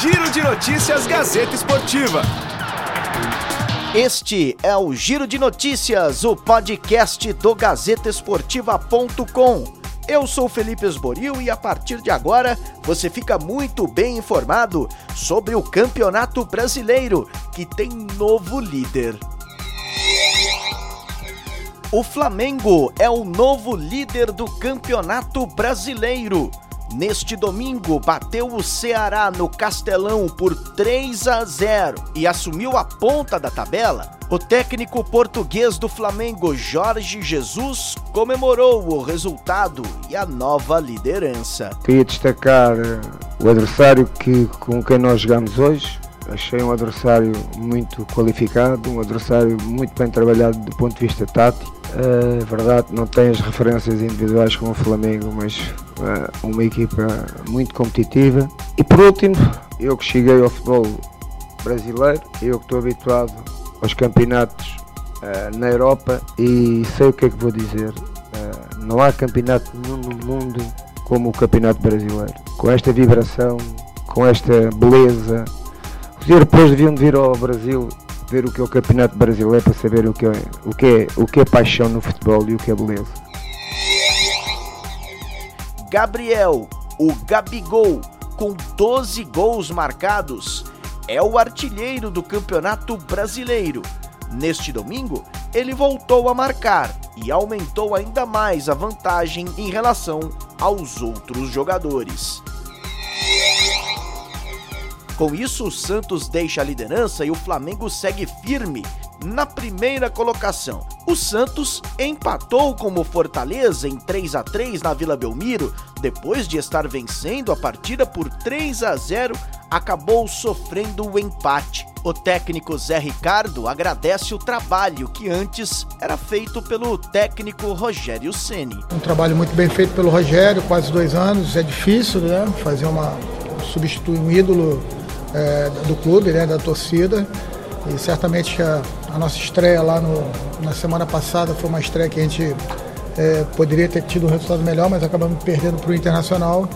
Giro de Notícias Gazeta Esportiva. Este é o Giro de Notícias, o podcast do GazetaEsportiva.com. Eu sou Felipe Esboril e a partir de agora você fica muito bem informado sobre o Campeonato Brasileiro, que tem novo líder. O Flamengo é o novo líder do Campeonato Brasileiro. Neste domingo, bateu o Ceará no Castelão por 3 a 0 e assumiu a ponta da tabela. O técnico português do Flamengo, Jorge Jesus, comemorou o resultado e a nova liderança. Queria destacar eh, o adversário que, com quem nós jogamos hoje. Achei um adversário muito qualificado, um adversário muito bem trabalhado do ponto de vista tático. É verdade, não tem as referências individuais como o Flamengo, mas é uma equipa muito competitiva. E por último, eu que cheguei ao futebol brasileiro, eu que estou habituado aos campeonatos uh, na Europa e sei o que é que vou dizer. Não há campeonato nenhum no mundo como o campeonato brasileiro. Com esta vibração, com esta beleza. Os europeus deviam vir ao Brasil ver o que é o campeonato brasileiro para saber o que é, o que é, o que é paixão no futebol e o que é beleza. Gabriel, o Gabigol, com 12 gols marcados, é o artilheiro do Campeonato Brasileiro. Neste domingo, ele voltou a marcar e aumentou ainda mais a vantagem em relação aos outros jogadores. Com isso, o Santos deixa a liderança e o Flamengo segue firme na primeira colocação. O Santos empatou com o Fortaleza em 3 a 3 na Vila Belmiro, depois de estar vencendo a partida por 3 a 0, acabou sofrendo o empate. O técnico Zé Ricardo agradece o trabalho que antes era feito pelo técnico Rogério Ceni. Um trabalho muito bem feito pelo Rogério, quase dois anos. É difícil, né? Fazer uma substituir um ídolo é, do clube, né, da torcida. E certamente a, a nossa estreia lá no, na semana passada foi uma estreia que a gente é, poderia ter tido um resultado melhor, mas acabamos perdendo para o Internacional.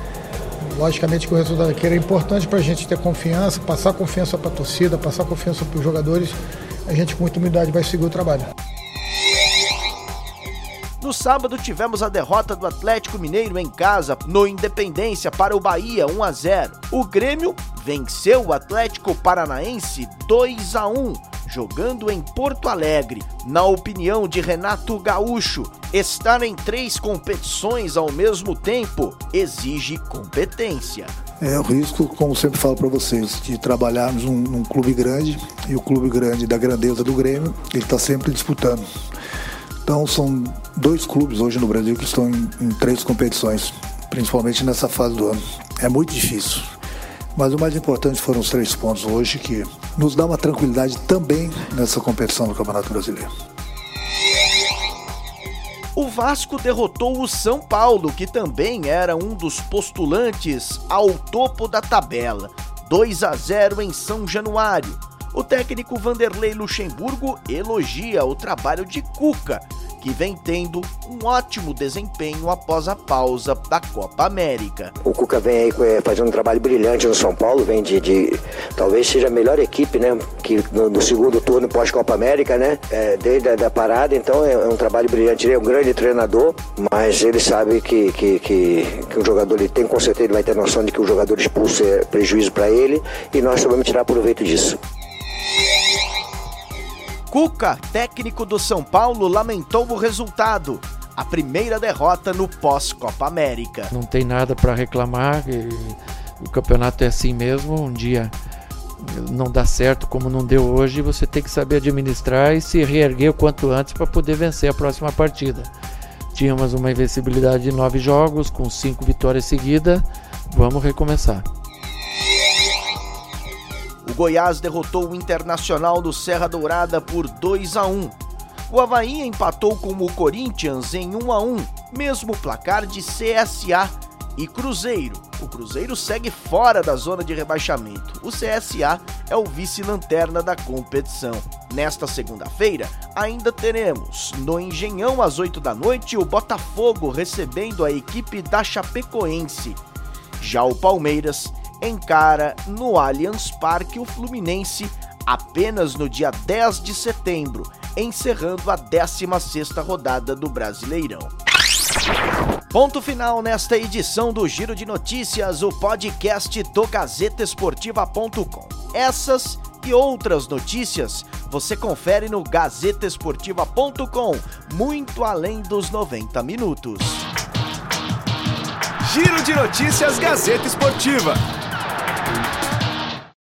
Logicamente que o resultado aqui era importante para a gente ter confiança, passar confiança para a torcida, passar confiança para os jogadores. A gente com muita humildade vai seguir o trabalho. No sábado tivemos a derrota do Atlético Mineiro em casa no Independência para o Bahia 1 a 0. O Grêmio venceu o Atlético Paranaense 2 a 1 jogando em Porto Alegre. Na opinião de Renato Gaúcho, estar em três competições ao mesmo tempo exige competência. É o risco, como sempre falo para vocês, de trabalharmos num, num, clube grande e o clube grande da grandeza do Grêmio, ele está sempre disputando. Então são dois clubes hoje no Brasil que estão em, em três competições, principalmente nessa fase do ano. É muito difícil. Mas o mais importante foram os três pontos hoje, que nos dá uma tranquilidade também nessa competição do Campeonato Brasileiro. O Vasco derrotou o São Paulo, que também era um dos postulantes ao topo da tabela. 2 a 0 em São Januário. O técnico Vanderlei Luxemburgo elogia o trabalho de Cuca, que vem tendo um ótimo desempenho após a pausa da Copa América. O Cuca vem aí é, fazendo um trabalho brilhante no São Paulo, vem de, de talvez seja a melhor equipe, né? Que no, no segundo turno pós-Copa América, né? É, desde a da parada, então é, é, um trabalho brilhante. Ele é um grande treinador, mas ele sabe que, que, que, que um jogador ele tem com certeza ele vai ter noção de que o jogador expulso é prejuízo para ele e nós vamos tirar proveito disso. Cuca, técnico do São Paulo, lamentou o resultado. A primeira derrota no pós-Copa América. Não tem nada para reclamar. O campeonato é assim mesmo. Um dia não dá certo como não deu hoje. Você tem que saber administrar e se reerguer o quanto antes para poder vencer a próxima partida. Tínhamos uma invencibilidade de nove jogos, com cinco vitórias seguidas. Vamos recomeçar. O Goiás derrotou o Internacional do Serra Dourada por 2 a 1. O Havaí empatou com o Corinthians em 1 a 1, mesmo placar de CSA e Cruzeiro. O Cruzeiro segue fora da zona de rebaixamento. O CSA é o vice-lanterna da competição. Nesta segunda-feira, ainda teremos no Engenhão às 8 da noite o Botafogo recebendo a equipe da Chapecoense. Já o Palmeiras encara no Allianz Parque o Fluminense apenas no dia 10 de setembro, encerrando a 16ª rodada do Brasileirão. Ponto final nesta edição do Giro de Notícias, o podcast do GazetaEsportiva.com. Essas e outras notícias você confere no GazetaEsportiva.com, muito além dos 90 minutos. Giro de Notícias Gazeta Esportiva.